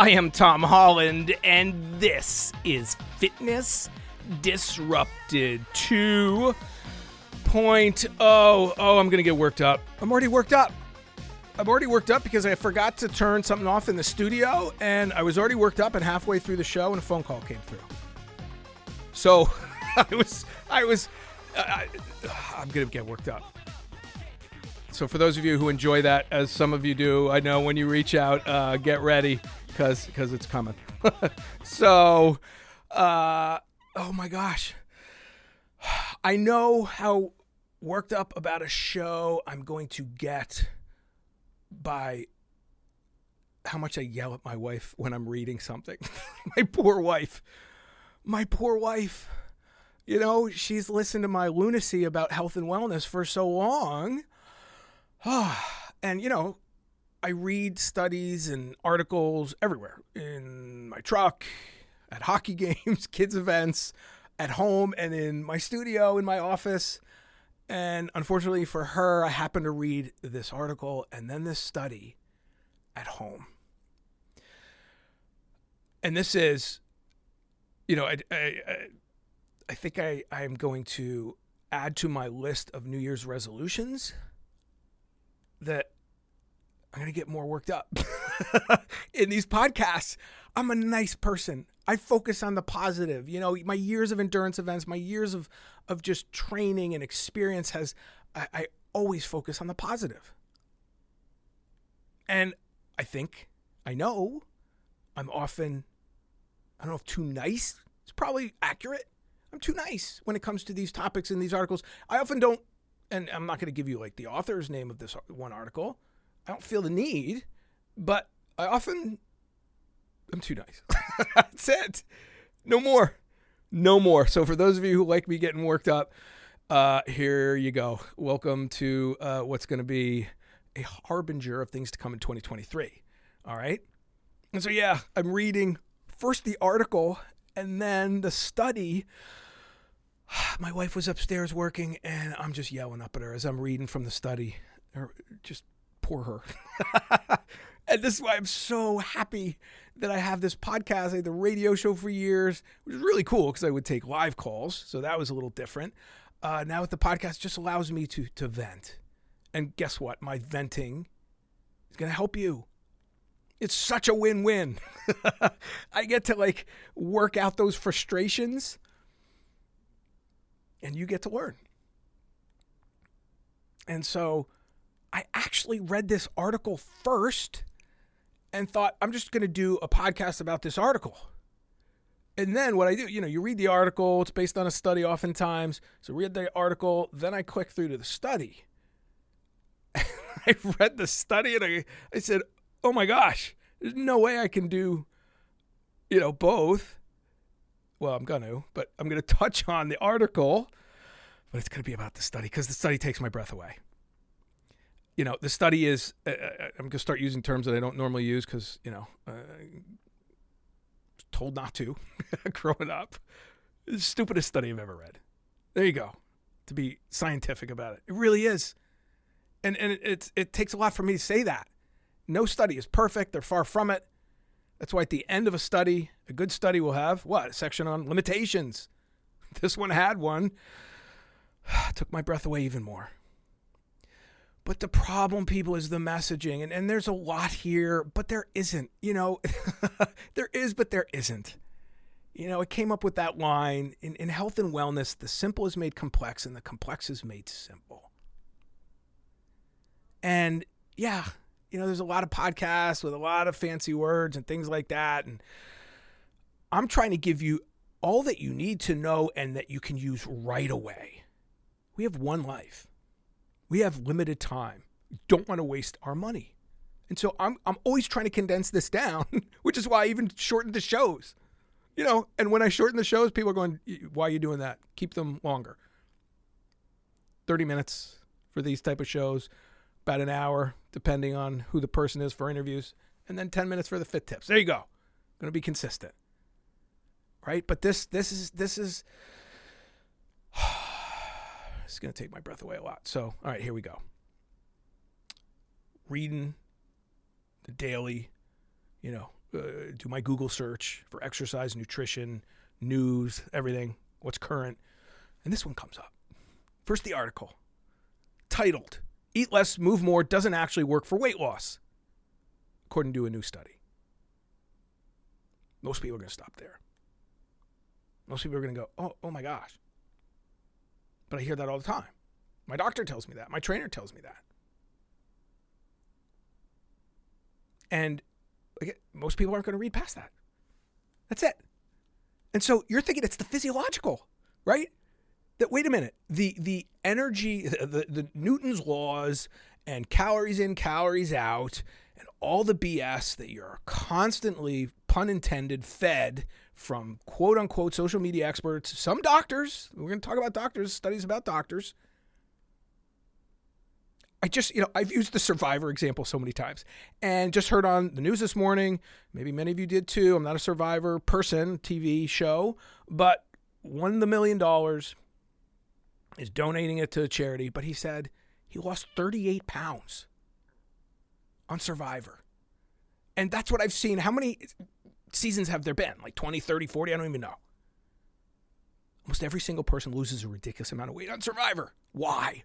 I am Tom Holland, and this is Fitness Disrupted 2.0. Oh, I'm going to get worked up. I'm already worked up. I'm already worked up because I forgot to turn something off in the studio, and I was already worked up, and halfway through the show, and a phone call came through. So I was, I was, uh, I, I'm going to get worked up. So for those of you who enjoy that, as some of you do, I know when you reach out, uh, get ready because because it's coming. so, uh, oh my gosh, I know how worked up about a show I'm going to get by how much I yell at my wife when I'm reading something. my poor wife, my poor wife. You know, she's listened to my lunacy about health and wellness for so long. and you know, I read studies and articles everywhere in my truck, at hockey games, kids' events, at home, and in my studio, in my office. And unfortunately for her, I happened to read this article and then this study at home. And this is, you know, I, I, I think I, I am going to add to my list of New Year's resolutions that I'm going to get more worked up in these podcasts. I'm a nice person. I focus on the positive. You know, my years of endurance events, my years of of just training and experience has I, I always focus on the positive. And I think I know I'm often I don't know if too nice. It's probably accurate. I'm too nice when it comes to these topics in these articles. I often don't and I'm not going to give you like the author's name of this one article. I don't feel the need, but I often I'm too nice. That's it. No more. No more. So for those of you who like me getting worked up, uh, here you go. Welcome to uh, what's going to be a harbinger of things to come in 2023. All right. And so yeah, I'm reading first the article and then the study. My wife was upstairs working, and I'm just yelling up at her as I'm reading from the study. Just poor her. and this is why I'm so happy that I have this podcast. I had the radio show for years, which is really cool because I would take live calls. So that was a little different. Uh, now with the podcast, just allows me to to vent. And guess what? My venting is going to help you. It's such a win-win. I get to like work out those frustrations and you get to learn. And so I actually read this article first and thought, I'm just going to do a podcast about this article. And then what I do, you know, you read the article, it's based on a study oftentimes. So read the article, then I click through to the study. I read the study and I, I said, oh my gosh, there's no way I can do, you know, both. Well, I'm going to, but I'm going to touch on the article, but it's going to be about the study because the study takes my breath away you know, the study is, uh, uh I'm going to start using terms that I don't normally use because, you know, uh, told not to growing up. the stupidest study I've ever read. There you go. To be scientific about it. It really is. And, and it, it's, it takes a lot for me to say that. No study is perfect. They're far from it. That's why at the end of a study, a good study will have what? A section on limitations. This one had one. Took my breath away even more. But the problem, people, is the messaging. And, and there's a lot here, but there isn't. You know, there is, but there isn't. You know, it came up with that line in, in health and wellness the simple is made complex and the complex is made simple. And yeah, you know, there's a lot of podcasts with a lot of fancy words and things like that. And I'm trying to give you all that you need to know and that you can use right away. We have one life. We have limited time. don't want to waste our money. And so I'm I'm always trying to condense this down, which is why I even shortened the shows. You know, and when I shorten the shows, people are going, "Why are you doing that? Keep them longer." 30 minutes for these type of shows, about an hour depending on who the person is for interviews, and then 10 minutes for the fit tips. There you go. Going to be consistent. Right? But this this is this is it's going to take my breath away a lot. So, all right, here we go. Reading the daily, you know, uh, do my Google search for exercise, nutrition, news, everything, what's current. And this one comes up. First, the article titled Eat Less, Move More Doesn't Actually Work for Weight Loss, according to a new study. Most people are going to stop there. Most people are going to go, oh, oh my gosh. But I hear that all the time. My doctor tells me that. My trainer tells me that. And most people aren't going to read past that. That's it. And so you're thinking it's the physiological, right? That wait a minute, the the energy, the, the Newton's laws and calories in, calories out, and all the BS that you're constantly, pun intended, fed from quote unquote social media experts, some doctors. We're going to talk about doctors, studies about doctors I just, you know, I've used the survivor example so many times and just heard on the news this morning. Maybe many of you did too. I'm not a survivor person, TV show, but won the million dollars, is donating it to a charity. But he said he lost 38 pounds on Survivor. And that's what I've seen. How many seasons have there been? Like 20, 30, 40? I don't even know. Almost every single person loses a ridiculous amount of weight on Survivor. Why?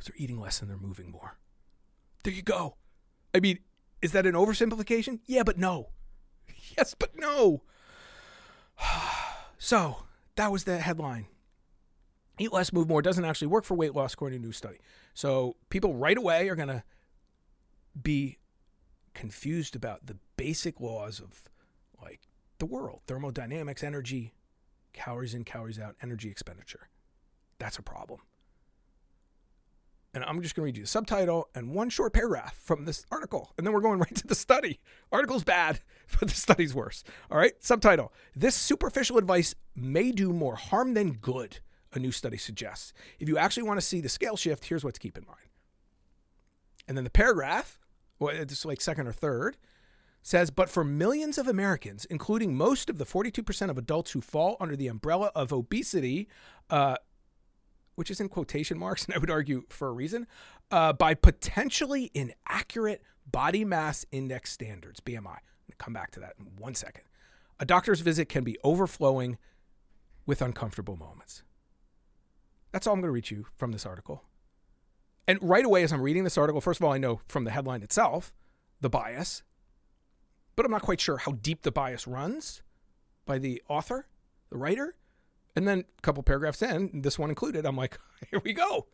because they're eating less and they're moving more. There you go. I mean, is that an oversimplification? Yeah, but no. Yes, but no. so that was the headline. Eat less, move more doesn't actually work for weight loss, according to a new study. So people right away are going to be confused about the basic laws of like the world thermodynamics, energy, calories in, calories out, energy expenditure. That's a problem and I'm just going to read you the subtitle and one short paragraph from this article. And then we're going right to the study. Article's bad, but the study's worse. All right, subtitle This superficial advice may do more harm than good, a new study suggests. If you actually want to see the scale shift, here's what to keep in mind. And then the paragraph, well, it's like second or third, says, but for millions of Americans, including most of the 42% of adults who fall under the umbrella of obesity, uh, which is in quotation marks, and I would argue for a reason, uh, by potentially inaccurate body mass index standards, BMI. I'm going to come back to that in one second. A doctor's visit can be overflowing with uncomfortable moments. That's all I'm going to read you from this article. And right away, as I'm reading this article, first of all, I know from the headline itself the bias, but I'm not quite sure how deep the bias runs by the author, the writer. And then a couple paragraphs in, this one included, I'm like, here we go.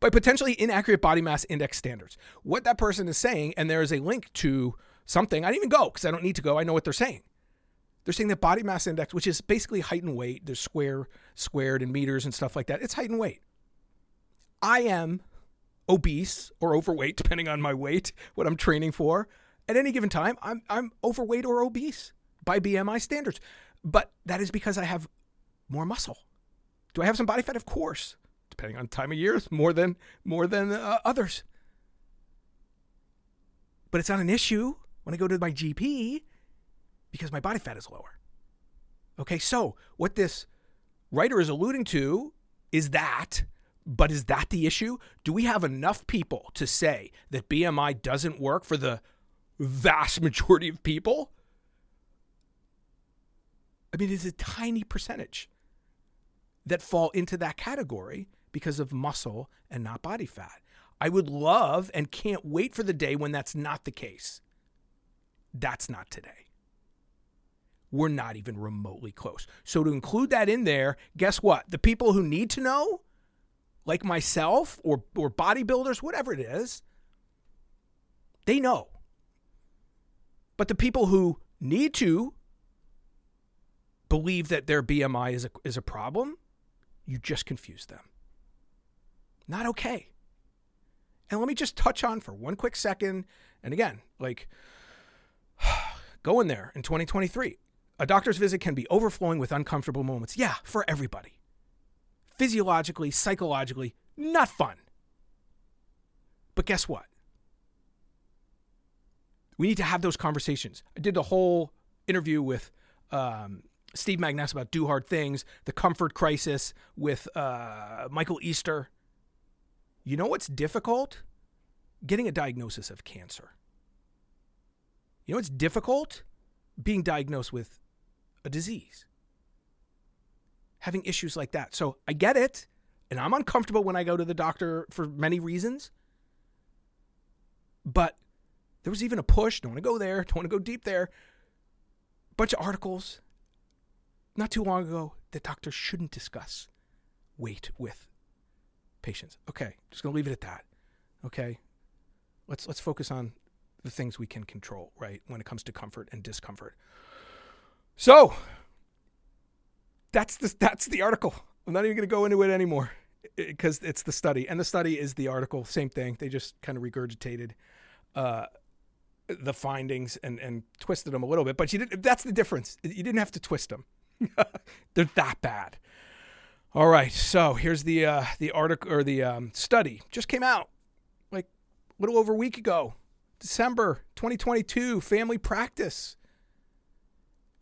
By potentially inaccurate body mass index standards. What that person is saying, and there is a link to something, I didn't even go because I don't need to go. I know what they're saying. They're saying that body mass index, which is basically height and weight, there's square, squared in meters and stuff like that. It's height and weight. I am obese or overweight, depending on my weight, what I'm training for. At any given time, I'm, I'm overweight or obese by BMI standards. But that is because I have more muscle. Do I have some body fat? Of course, depending on time of year, more than more than uh, others. But it's not an issue when I go to my GP because my body fat is lower. Okay, so what this writer is alluding to is that, but is that the issue? Do we have enough people to say that BMI doesn't work for the vast majority of people? I mean, it's a tiny percentage that fall into that category because of muscle and not body fat. I would love and can't wait for the day when that's not the case. That's not today. We're not even remotely close. So, to include that in there, guess what? The people who need to know, like myself or, or bodybuilders, whatever it is, they know. But the people who need to believe that their BMI is a, is a problem, you just confuse them. Not okay. And let me just touch on for one quick second. And again, like, go in there in 2023. A doctor's visit can be overflowing with uncomfortable moments. Yeah, for everybody. Physiologically, psychologically, not fun. But guess what? We need to have those conversations. I did the whole interview with um, Steve Magness about Do Hard Things, The Comfort Crisis with uh, Michael Easter. You know what's difficult? Getting a diagnosis of cancer. You know, what's difficult being diagnosed with a disease, having issues like that. So I get it. And I'm uncomfortable when I go to the doctor for many reasons. But there was even a push. Don't want to go there. Don't want to go deep there. Bunch of articles not too long ago that doctors shouldn't discuss weight with patients. Okay, just gonna leave it at that. Okay, let's let's focus on the things we can control, right? When it comes to comfort and discomfort. So that's the that's the article. I'm not even gonna go into it anymore because it's the study, and the study is the article. Same thing. They just kind of regurgitated uh, the findings and and twisted them a little bit, but you did. That's the difference. You didn't have to twist them. They're that bad. All right, so here's the uh, the article or the um, study just came out like a little over a week ago, December 2022, Family Practice.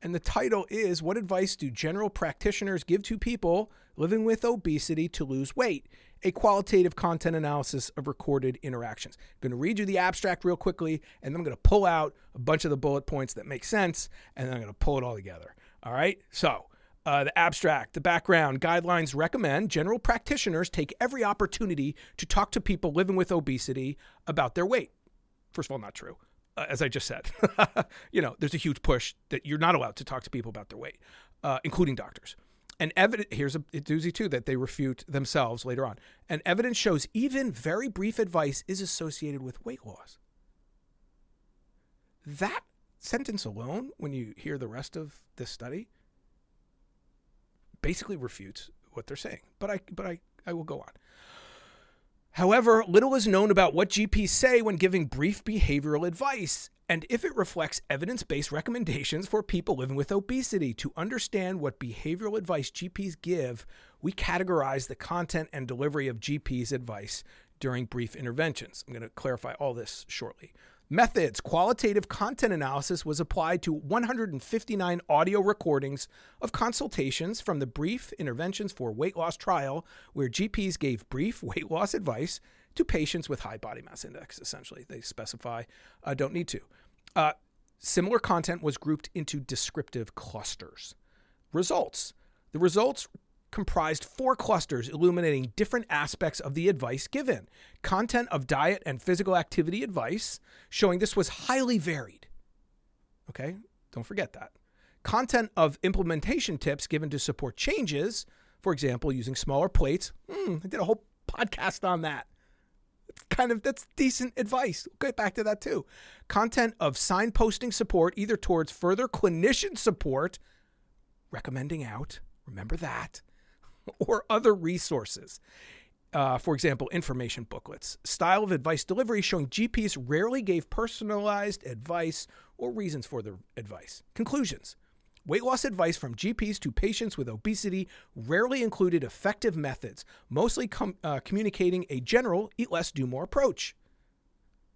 And the title is What Advice Do General Practitioners Give to People Living with Obesity to Lose Weight? A qualitative content analysis of recorded interactions. I'm going to read you the abstract real quickly, and then I'm going to pull out a bunch of the bullet points that make sense, and then I'm going to pull it all together. All right. So, uh, the abstract, the background guidelines recommend general practitioners take every opportunity to talk to people living with obesity about their weight. First of all, not true. Uh, as I just said, you know, there's a huge push that you're not allowed to talk to people about their weight, uh, including doctors. And evidence here's a doozy too that they refute themselves later on. And evidence shows even very brief advice is associated with weight loss. That sentence alone, when you hear the rest of this study, basically refutes what they're saying. But I but I, I will go on. However, little is known about what GPs say when giving brief behavioral advice and if it reflects evidence based recommendations for people living with obesity. To understand what behavioral advice GPs give, we categorize the content and delivery of GPs' advice during brief interventions. I'm going to clarify all this shortly. Methods qualitative content analysis was applied to 159 audio recordings of consultations from the brief interventions for weight loss trial, where GPs gave brief weight loss advice to patients with high body mass index, essentially. They specify, uh, don't need to. Uh, similar content was grouped into descriptive clusters. Results. The results comprised four clusters illuminating different aspects of the advice given. Content of diet and physical activity advice, showing this was highly varied. Okay, don't forget that. Content of implementation tips given to support changes, for example, using smaller plates. Mm, I did a whole podcast on that. Kind of that's decent advice. We'll get back to that too. Content of signposting support, either towards further clinician support, recommending out. Remember that or other resources. Uh, for example, information booklets. Style of advice delivery showing GPs rarely gave personalized advice or reasons for the advice. Conclusions. Weight loss advice from GPs to patients with obesity rarely included effective methods, mostly com- uh, communicating a general eat less, do more approach.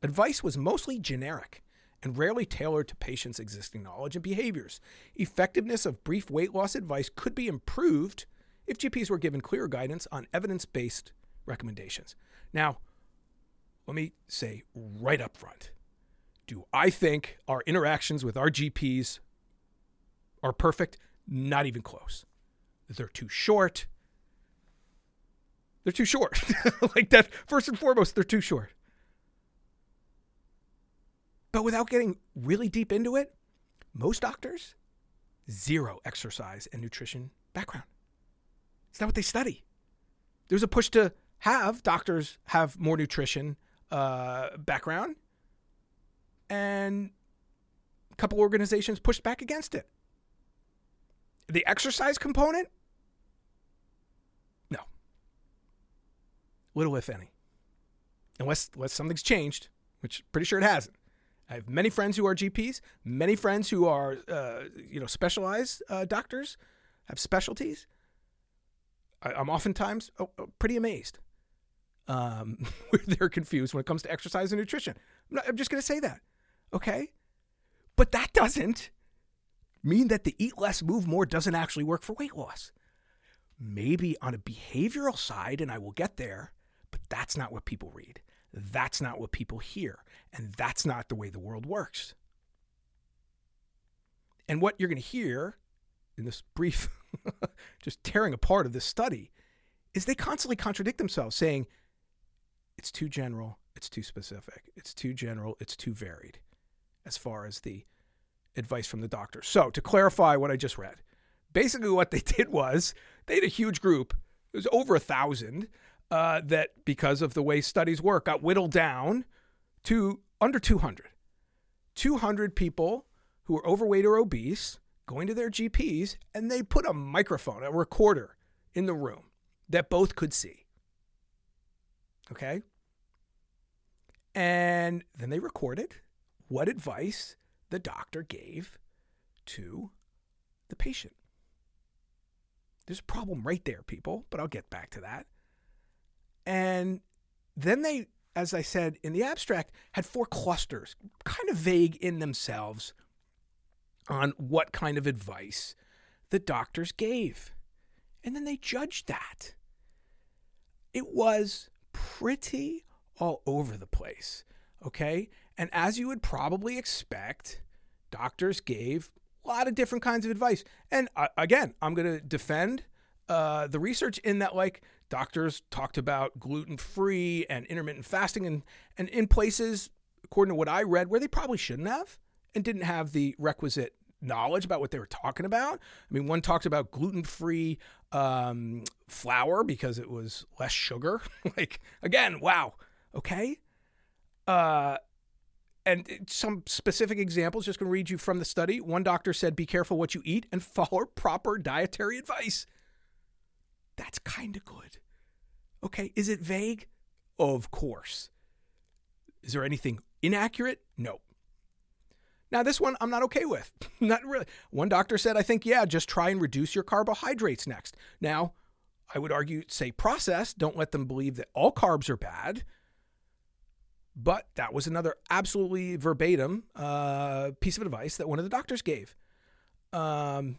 Advice was mostly generic and rarely tailored to patients' existing knowledge and behaviors. Effectiveness of brief weight loss advice could be improved if GPs were given clear guidance on evidence based recommendations. Now, let me say right up front do I think our interactions with our GPs are perfect? Not even close. They're too short. They're too short. like that, first and foremost, they're too short. But without getting really deep into it, most doctors, zero exercise and nutrition background. It's not what they study. There's a push to have doctors have more nutrition uh, background, and a couple organizations pushed back against it. The exercise component, no, little if any, unless unless something's changed, which pretty sure it hasn't. I have many friends who are GPs, many friends who are uh, you know specialized uh, doctors, have specialties I, am oftentimes oh, oh, pretty amazed. Um, they're confused when it comes to exercise and nutrition. I'm, not, I'm just going to say that. Okay. But that doesn't mean that the eat less, move more doesn't actually work for weight loss. Maybe on a behavioral side, and I will get there, but that's not what people read. That's not what people hear. And that's not the way the world works. And what you're going to hear in this brief, just tearing apart of this study, is they constantly contradict themselves, saying it's too general, it's too specific, it's too general, it's too varied as far as the advice from the doctor. So, to clarify what I just read, basically what they did was they had a huge group, it was over a thousand, uh, that because of the way studies work, got whittled down to under 200. 200 people who were overweight or obese going to their GPs, and they put a microphone, a recorder in the room that both could see. Okay? And then they recorded what advice the doctor gave to the patient. There's a problem right there, people, but I'll get back to that. And then they, as I said in the abstract, had four clusters, kind of vague in themselves, on what kind of advice the doctors gave. And then they judged that. It was pretty all over the place. Okay. And as you would probably expect, doctors gave a lot of different kinds of advice. And uh, again, I'm going to defend uh, the research in that, like, doctors talked about gluten free and intermittent fasting, and, and in places, according to what I read, where they probably shouldn't have and didn't have the requisite knowledge about what they were talking about. I mean, one talked about gluten free um, flour because it was less sugar. like, again, wow. Okay. Uh, and some specific examples, just going to read you from the study. One doctor said, Be careful what you eat and follow proper dietary advice. That's kind of good. Okay. Is it vague? Of course. Is there anything inaccurate? No. Now, this one I'm not okay with. not really. One doctor said, I think, yeah, just try and reduce your carbohydrates next. Now, I would argue, say process. Don't let them believe that all carbs are bad. But that was another absolutely verbatim uh, piece of advice that one of the doctors gave. Um,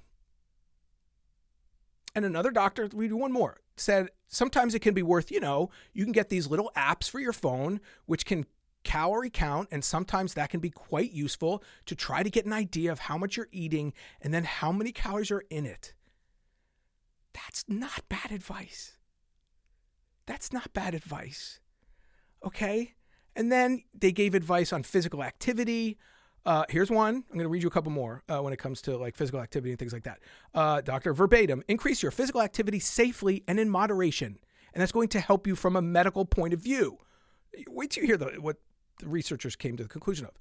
and another doctor, we do one more, said sometimes it can be worth, you know, you can get these little apps for your phone which can calorie count, and sometimes that can be quite useful to try to get an idea of how much you're eating and then how many calories are in it. That's not bad advice. That's not bad advice. Okay? And then they gave advice on physical activity. Uh, here's one. I'm going to read you a couple more uh, when it comes to like physical activity and things like that. Uh, doctor, verbatim, increase your physical activity safely and in moderation. And that's going to help you from a medical point of view. Wait till you hear the, what the researchers came to the conclusion of.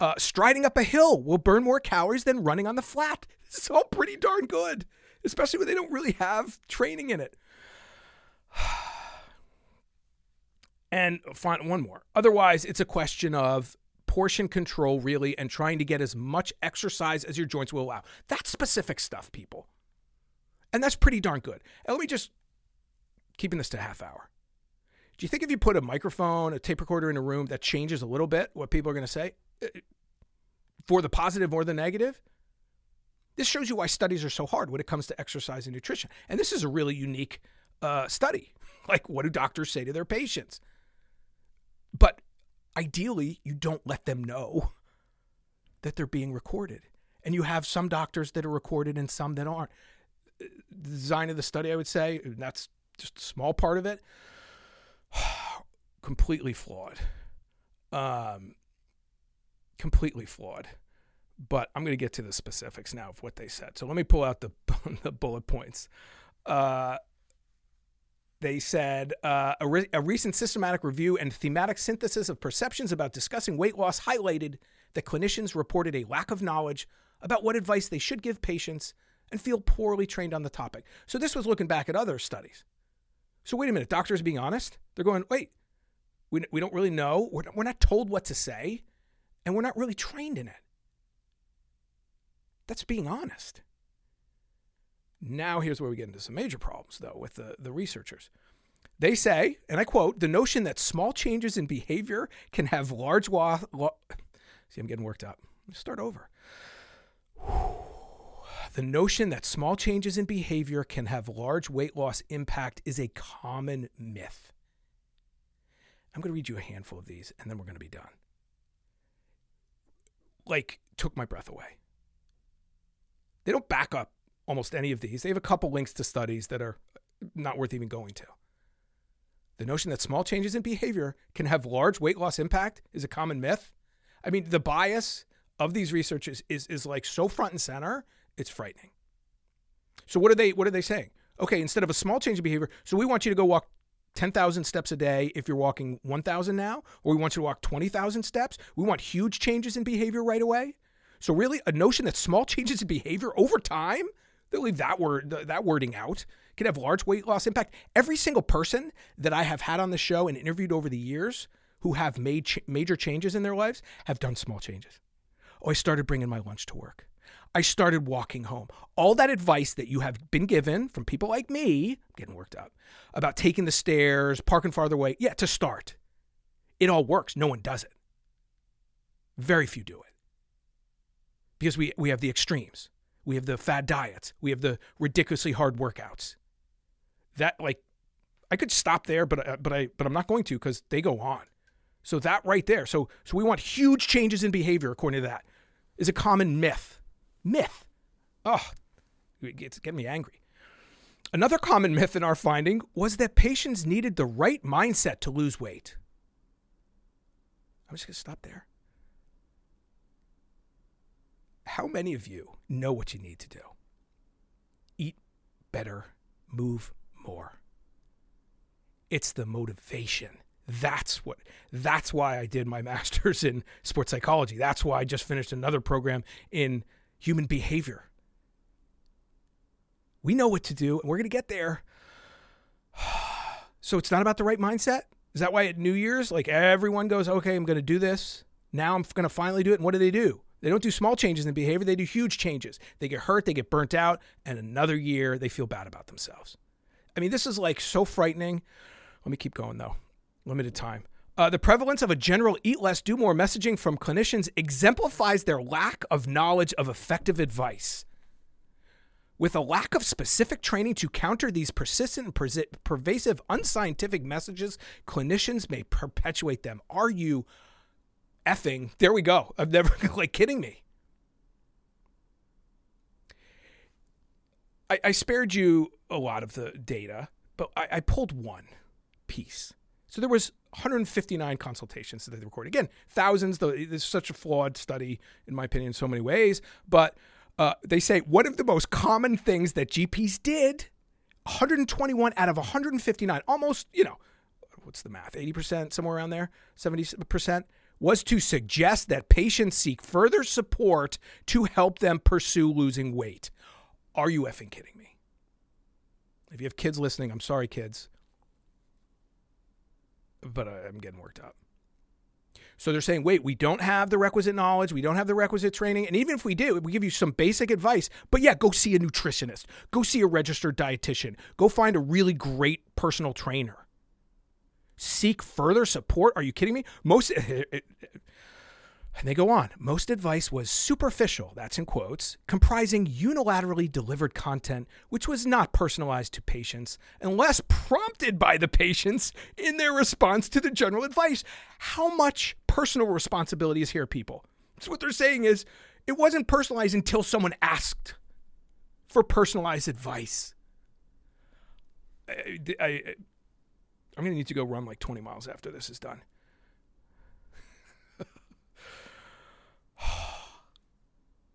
Uh, striding up a hill will burn more calories than running on the flat. It's all pretty darn good, especially when they don't really have training in it. and one more. Otherwise, it's a question of portion control, really, and trying to get as much exercise as your joints will allow. That's specific stuff, people. And that's pretty darn good. And let me just keeping this to half hour. Do you think if you put a microphone, a tape recorder in a room, that changes a little bit what people are going to say uh, for the positive or the negative? This shows you why studies are so hard when it comes to exercise and nutrition. And this is a really unique uh, study. Like, what do doctors say to their patients? But ideally, you don't let them know that they're being recorded. And you have some doctors that are recorded and some that aren't. The design of the study, I would say, that's just a small part of it completely flawed. Um, completely flawed. But I'm going to get to the specifics now of what they said. So let me pull out the, the bullet points. Uh, they said uh, a, re- a, recent systematic review and thematic synthesis of perceptions about discussing weight loss highlighted that clinicians reported a lack of knowledge about what advice they should give patients and feel poorly trained on the topic. So this was looking back at other studies. So wait a minute, doctors being honest? They're going, wait, we, we don't really know. We're, we're not told what to say, and we're not really trained in it. That's being honest. Now, here's where we get into some major problems, though, with the, the researchers. They say, and I quote, the notion that small changes in behavior can have large loss. Lo- See, I'm getting worked up. Let's start over. The notion that small changes in behavior can have large weight loss impact is a common myth. I'm going to read you a handful of these and then we're going to be done. Like, took my breath away. They don't back up almost any of these. They have a couple links to studies that are not worth even going to. The notion that small changes in behavior can have large weight loss impact is a common myth. I mean, the bias of these researchers is, is like so front and center, it's frightening. So what are they what are they saying? Okay, instead of a small change in behavior, so we want you to go walk 10,000 steps a day if you're walking 1,000 now, or we want you to walk 20,000 steps. We want huge changes in behavior right away. So really a notion that small changes in behavior over time, they leave that word that wording out, can have large weight loss impact. Every single person that I have had on the show and interviewed over the years who have made ch- major changes in their lives have done small changes. Oh, I started bringing my lunch to work. I started walking home. All that advice that you have been given from people like me, getting worked up, about taking the stairs, parking farther away, yeah, to start. It all works. No one does it. Very few do it. Because we, we have the extremes. We have the fad diets. We have the ridiculously hard workouts. That like I could stop there, but uh, but I but I'm not going to because they go on. So that right there. So so we want huge changes in behavior according to that. Is a common myth. Myth. Oh, it's getting me angry. Another common myth in our finding was that patients needed the right mindset to lose weight. I'm just going to stop there. How many of you know what you need to do? Eat better, move more. It's the motivation. That's what that's why I did my masters in sports psychology. That's why I just finished another program in human behavior. We know what to do and we're going to get there. So it's not about the right mindset? Is that why at New Year's like everyone goes, "Okay, I'm going to do this. Now I'm going to finally do it." And what do they do? They don't do small changes in behavior, they do huge changes. They get hurt, they get burnt out, and another year they feel bad about themselves. I mean, this is like so frightening. Let me keep going though. Limited time. Uh, the prevalence of a general eat less, do more messaging from clinicians exemplifies their lack of knowledge of effective advice. With a lack of specific training to counter these persistent and pervasive unscientific messages, clinicians may perpetuate them. Are you effing? There we go. I've never, like, kidding me. I, I spared you a lot of the data, but I, I pulled one piece. So there was 159 consultations that they recorded. Again, thousands. Is such a flawed study, in my opinion, in so many ways. But uh, they say one of the most common things that GPs did, 121 out of 159, almost you know, what's the math? 80%, somewhere around there, 70%, was to suggest that patients seek further support to help them pursue losing weight. Are you effing kidding me? If you have kids listening, I'm sorry, kids but I'm getting worked up. So they're saying, wait, we don't have the requisite knowledge, we don't have the requisite training, and even if we do, we give you some basic advice. But yeah, go see a nutritionist, go see a registered dietitian, go find a really great personal trainer. Seek further support. Are you kidding me? Most And they go on. Most advice was superficial, that's in quotes, comprising unilaterally delivered content which was not personalized to patients unless prompted by the patients in their response to the general advice. How much personal responsibility is here, people? So what they're saying is it wasn't personalized until someone asked for personalized advice. I, I, I'm going to need to go run like 20 miles after this is done.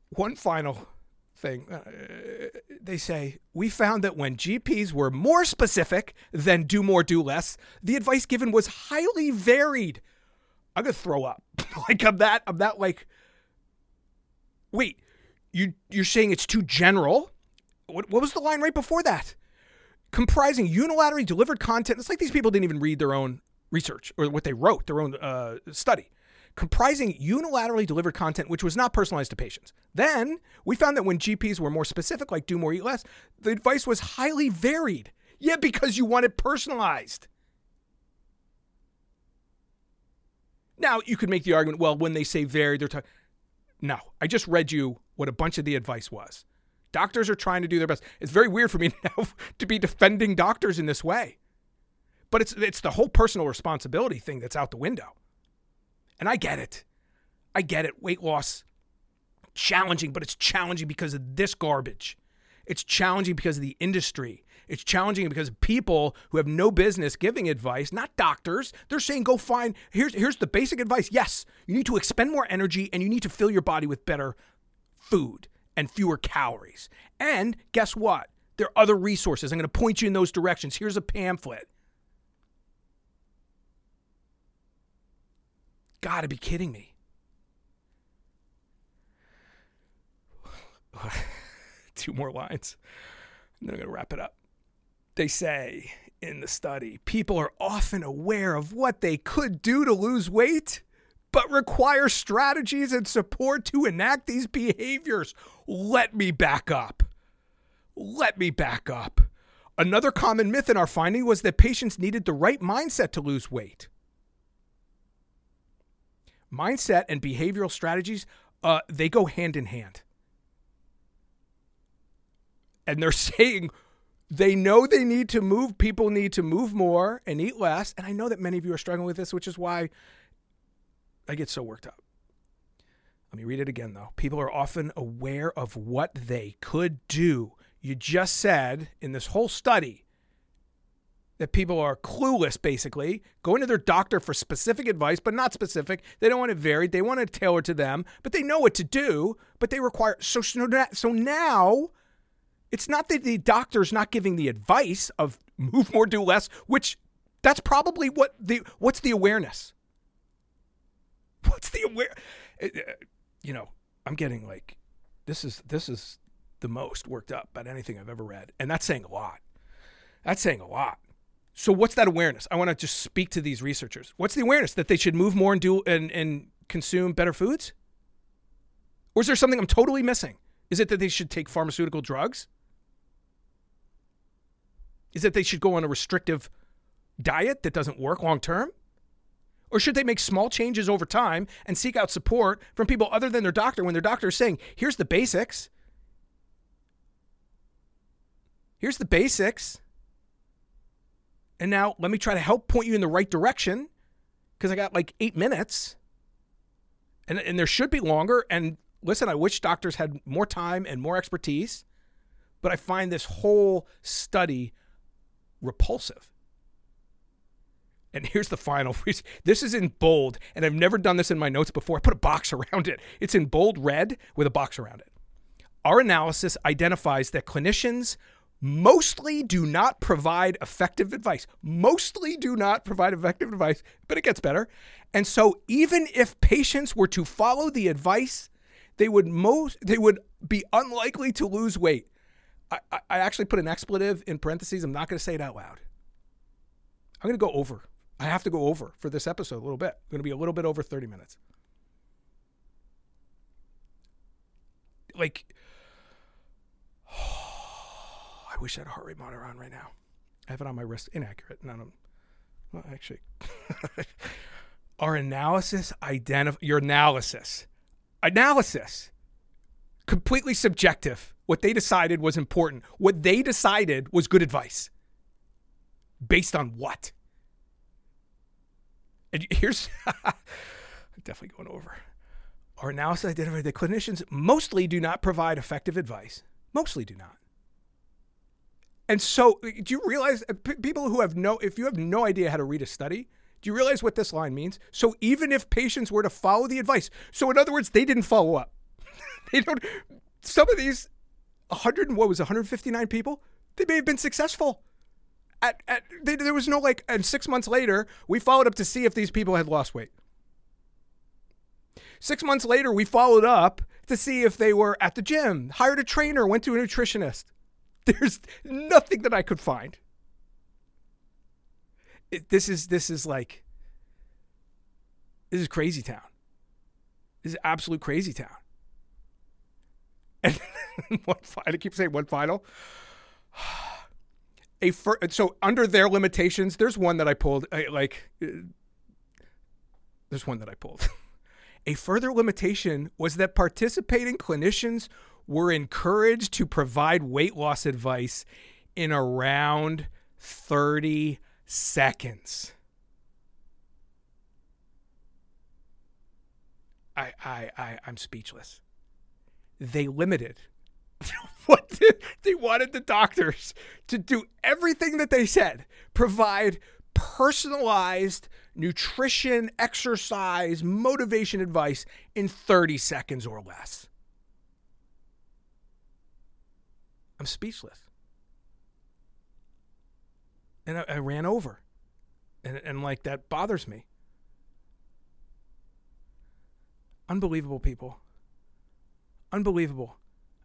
One final thing. Uh, they say, we found that when GPs were more specific than do more, do less, the advice given was highly varied. I'm gonna throw up. like I'm that, I'm that like wait, you you're saying it's too general? What what was the line right before that? Comprising unilaterally delivered content. It's like these people didn't even read their own research or what they wrote, their own uh, study comprising unilaterally delivered content which was not personalized to patients. Then we found that when GPs were more specific, like do more, eat less, the advice was highly varied. Yeah, because you want it personalized. Now, you could make the argument, well, when they say varied, they're talking. No, I just read you what a bunch of the advice was. Doctors are trying to do their best. It's very weird for me now to be defending doctors in this way. But it's it's the whole personal responsibility thing that's out the window. And I get it. I get it. Weight loss challenging, but it's challenging because of this garbage. It's challenging because of the industry. It's challenging because people who have no business giving advice, not doctors, they're saying go find here's here's the basic advice. Yes, you need to expend more energy and you need to fill your body with better food and fewer calories. And guess what? There are other resources. I'm going to point you in those directions. Here's a pamphlet. Gotta be kidding me. Two more lines. And then I'm going to wrap it up. They say in the study people are often aware of what they could do to lose weight, but require strategies and support to enact these behaviors. Let me back up. Let me back up. Another common myth in our finding was that patients needed the right mindset to lose weight. Mindset and behavioral strategies, uh, they go hand in hand. And they're saying they know they need to move, people need to move more and eat less. And I know that many of you are struggling with this, which is why I get so worked up. Let me read it again, though. People are often aware of what they could do. You just said in this whole study that people are clueless, basically, going to their doctor for specific advice, but not specific. They don't want it varied. They want it tailored to them, but they know what to do, but they require. So, so now it's not that the doctor's not giving the advice of move more, do less, which that's probably what the what's the awareness? What's the aware? Uh, uh, you know, I'm getting like this is this is the most worked up about anything I've ever read, and that's saying a lot. That's saying a lot. So what's that awareness? I want to just speak to these researchers. What's the awareness that they should move more and do and and consume better foods? Or is there something I'm totally missing? Is it that they should take pharmaceutical drugs? Is it they should go on a restrictive diet that doesn't work long term? Or should they make small changes over time and seek out support from people other than their doctor when their doctor is saying, here's the basics? Here's the basics. And now let me try to help point you in the right direction because I got like eight minutes. And, and there should be longer. And listen, I wish doctors had more time and more expertise. But I find this whole study repulsive. And here's the final reason. This is in bold, and I've never done this in my notes before. I put a box around it. It's in bold red with a box around it. Our analysis identifies that clinicians mostly do not provide effective advice. Mostly do not provide effective advice, but it gets better. And so even if patients were to follow the advice, they would most they would be unlikely to lose weight. I, I actually put an expletive in parentheses. I'm not going to say it out loud. I'm going to go over. I have to go over for this episode a little bit. I'm going to be a little bit over 30 minutes. Like, oh, I wish I had a heart rate monitor on right now. I have it on my wrist. Inaccurate. None of well, actually. Our analysis identify your analysis. Analysis. Completely subjective what they decided was important. What they decided was good advice. Based on what? And here's definitely going over. Our analysis identified that clinicians mostly do not provide effective advice. Mostly do not. And so, do you realize uh, p- people who have no, if you have no idea how to read a study, do you realize what this line means? So, even if patients were to follow the advice, so in other words, they didn't follow up. they don't, some of these 100 what was 159 people they may have been successful at, at they, there was no like and six months later we followed up to see if these people had lost weight six months later we followed up to see if they were at the gym hired a trainer went to a nutritionist there's nothing that i could find it, this is this is like this is crazy town this is absolute crazy town and one final, I keep saying one final. A fir- so under their limitations, there's one that I pulled. Like, there's one that I pulled. A further limitation was that participating clinicians were encouraged to provide weight loss advice in around 30 seconds. I, I, I, I'm speechless. they limited what did, they wanted the doctors to do everything that they said, provide personalized nutrition, exercise, motivation advice in 30 seconds or less. I'm speechless. And I, I ran over. And, and like that bothers me. Unbelievable, people. Unbelievable.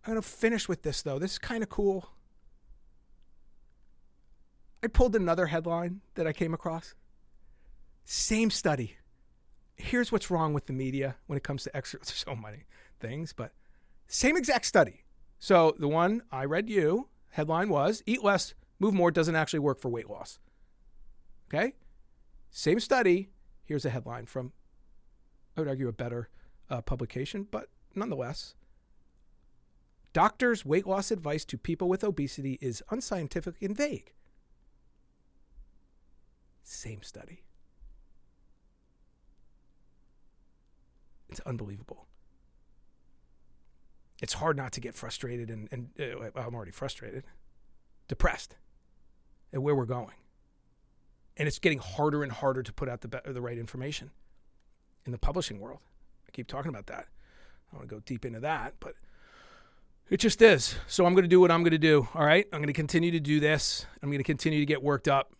I'm going to finish with this, though. This is kind of cool. I pulled another headline that I came across. Same study. Here's what's wrong with the media when it comes to exercise. So many things, but same exact study. So the one I read you, headline was Eat Less, Move More doesn't actually work for weight loss. Okay? Same study. Here's a headline from, I would argue, a better uh, publication, but nonetheless. Doctors' weight loss advice to people with obesity is unscientific and vague. Same study. It's unbelievable. It's hard not to get frustrated, and, and uh, I'm already frustrated, depressed at where we're going. And it's getting harder and harder to put out the, the right information in the publishing world. I keep talking about that. I want to go deep into that, but it just is. So I'm going to do what I'm going to do. All right. I'm going to continue to do this. I'm going to continue to get worked up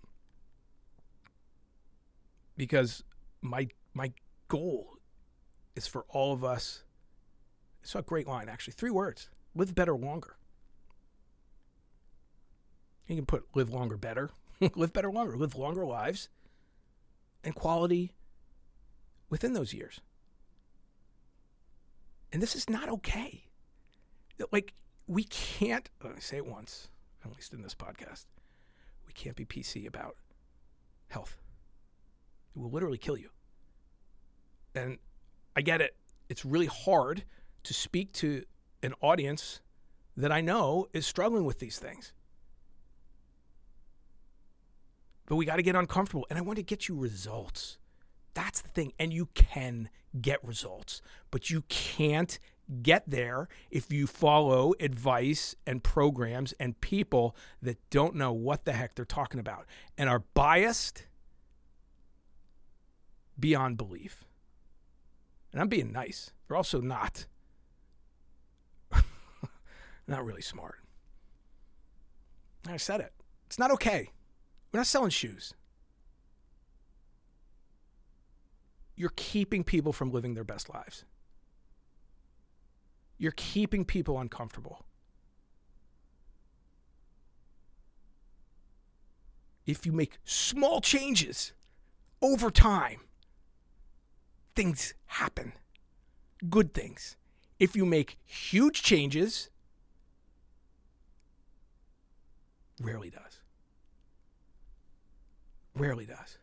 because my my goal is for all of us. It's a great line, actually. Three words: live better, longer. You can put live longer, better, live better, longer, live longer lives, and quality within those years. And this is not okay like we can't let me say it once, at least in this podcast. We can't be PC about health. It will literally kill you. And I get it. It's really hard to speak to an audience that I know is struggling with these things. But we got to get uncomfortable. And I want to get you results. That's the thing. And you can get results, but you can't get there if you follow advice and programs and people that don't know what the heck they're talking about and are biased beyond belief. And I'm being nice. They're also not. Not really smart. I said it. It's not okay. We're not selling shoes. You're keeping people from living their best lives you're keeping people uncomfortable. If you make small changes over time, things happen. Good things. If you make huge changes, rarely does. Rarely does.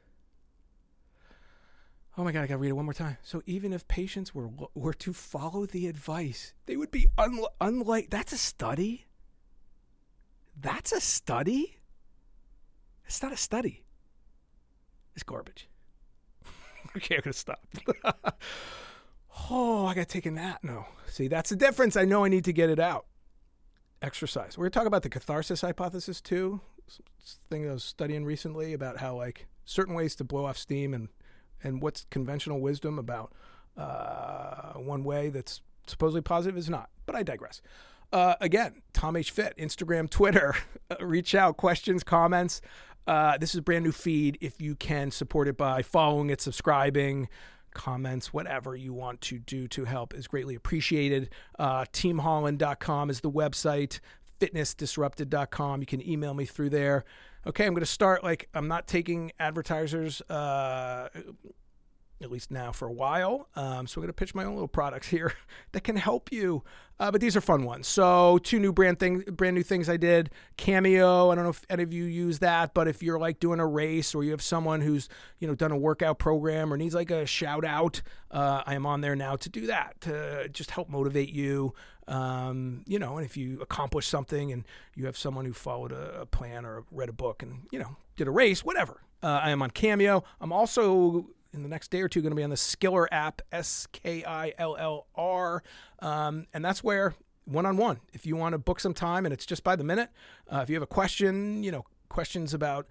Oh my God, I got to read it one more time. So even if patients were were to follow the advice, they would be un- unlike. That's a study. That's a study. It's not a study. It's garbage. okay, I'm gonna stop. oh, I got to take a nap. No, see, that's the difference. I know I need to get it out. Exercise. We're gonna talk about the catharsis hypothesis too. Thing I was studying recently about how like certain ways to blow off steam and and what's conventional wisdom about uh, one way that's supposedly positive is not. But I digress. Uh, again, Tom H. Fit, Instagram, Twitter. reach out, questions, comments. Uh, this is a brand new feed. If you can support it by following it, subscribing, comments, whatever you want to do to help is greatly appreciated. Uh, teamholland.com is the website, fitnessdisrupted.com. You can email me through there okay, I'm going to start like I'm not taking advertisers. Uh, at least now for a while. Um, so I'm going to pitch my own little products here that can help you. Uh, but these are fun ones. So two new brand thing, brand new things I did. Cameo. I don't know if any of you use that, but if you're like doing a race or you have someone who's you know done a workout program or needs like a shout out, uh, I am on there now to do that to just help motivate you. Um, you know, and if you accomplish something and you have someone who followed a, a plan or read a book and you know did a race, whatever. Uh, I am on Cameo. I'm also in the next day or two going to be on the Skillr app, S K I L L R, um, and that's where one on one. If you want to book some time and it's just by the minute, uh, if you have a question, you know, questions about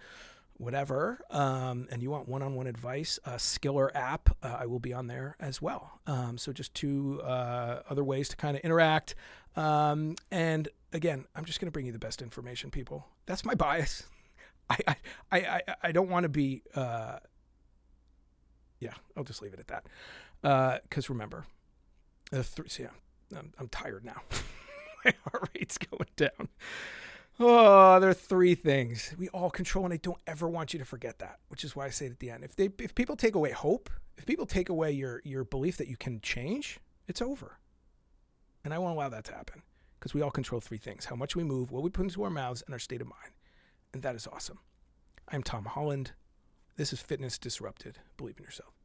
whatever, um, and you want one on one advice, uh, Skillr app, uh, I will be on there as well. Um, so just two uh, other ways to kind of interact. Um, and again, I'm just going to bring you the best information, people. That's my bias. I, I, I, I don't want to be, uh, yeah, I'll just leave it at that. Uh, because remember, the th- so yeah, I'm, I'm tired now. my heart rate's going down. Oh, there are three things we all control, and I don't ever want you to forget that. Which is why I say it at the end. If they, if people take away hope, if people take away your your belief that you can change, it's over. And I won't allow that to happen because we all control three things: how much we move, what we put into our mouths, and our state of mind. And that is awesome. I'm Tom Holland. This is Fitness Disrupted. Believe in yourself.